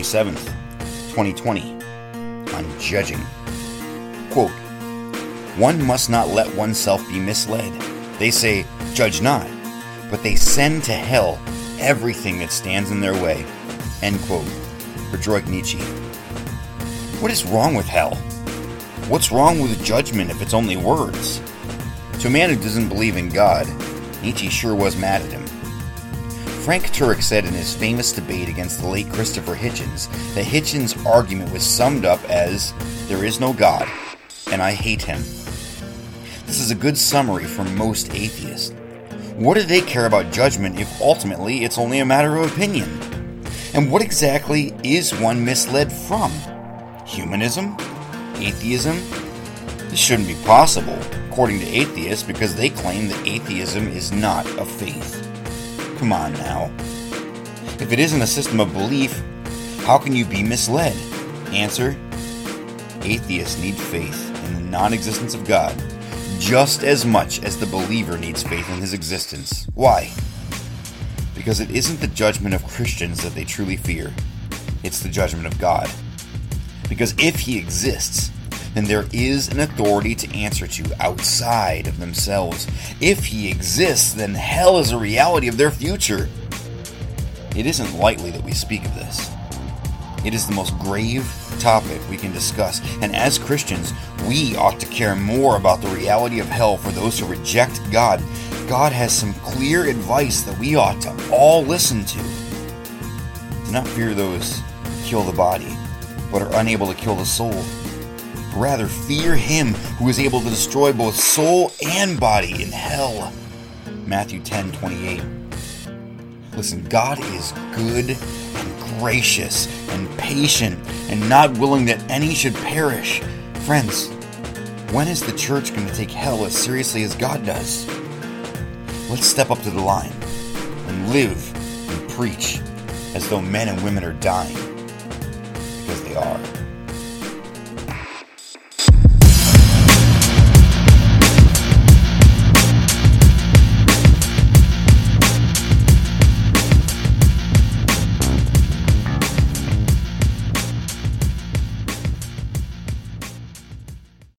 27th, 2020, on judging. Quote, One must not let oneself be misled. They say, Judge not, but they send to hell everything that stands in their way. End quote. Friedrich Nietzsche. What is wrong with hell? What's wrong with judgment if it's only words? To a man who doesn't believe in God, Nietzsche sure was mad at him. Frank Turek said in his famous debate against the late Christopher Hitchens that Hitchens' argument was summed up as, There is no God, and I hate him. This is a good summary for most atheists. What do they care about judgment if ultimately it's only a matter of opinion? And what exactly is one misled from? Humanism? Atheism? This shouldn't be possible, according to atheists, because they claim that atheism is not a faith. Come on now. If it isn't a system of belief, how can you be misled? Answer Atheists need faith in the non existence of God just as much as the believer needs faith in his existence. Why? Because it isn't the judgment of Christians that they truly fear, it's the judgment of God. Because if he exists, then there is an authority to answer to outside of themselves. If he exists, then hell is a reality of their future. It isn't lightly that we speak of this. It is the most grave topic we can discuss, and as Christians, we ought to care more about the reality of hell for those who reject God. God has some clear advice that we ought to all listen to. Do not fear those who kill the body, but are unable to kill the soul. Rather, fear him who is able to destroy both soul and body in hell. Matthew 10 28. Listen, God is good and gracious and patient and not willing that any should perish. Friends, when is the church going to take hell as seriously as God does? Let's step up to the line and live and preach as though men and women are dying. Because they are.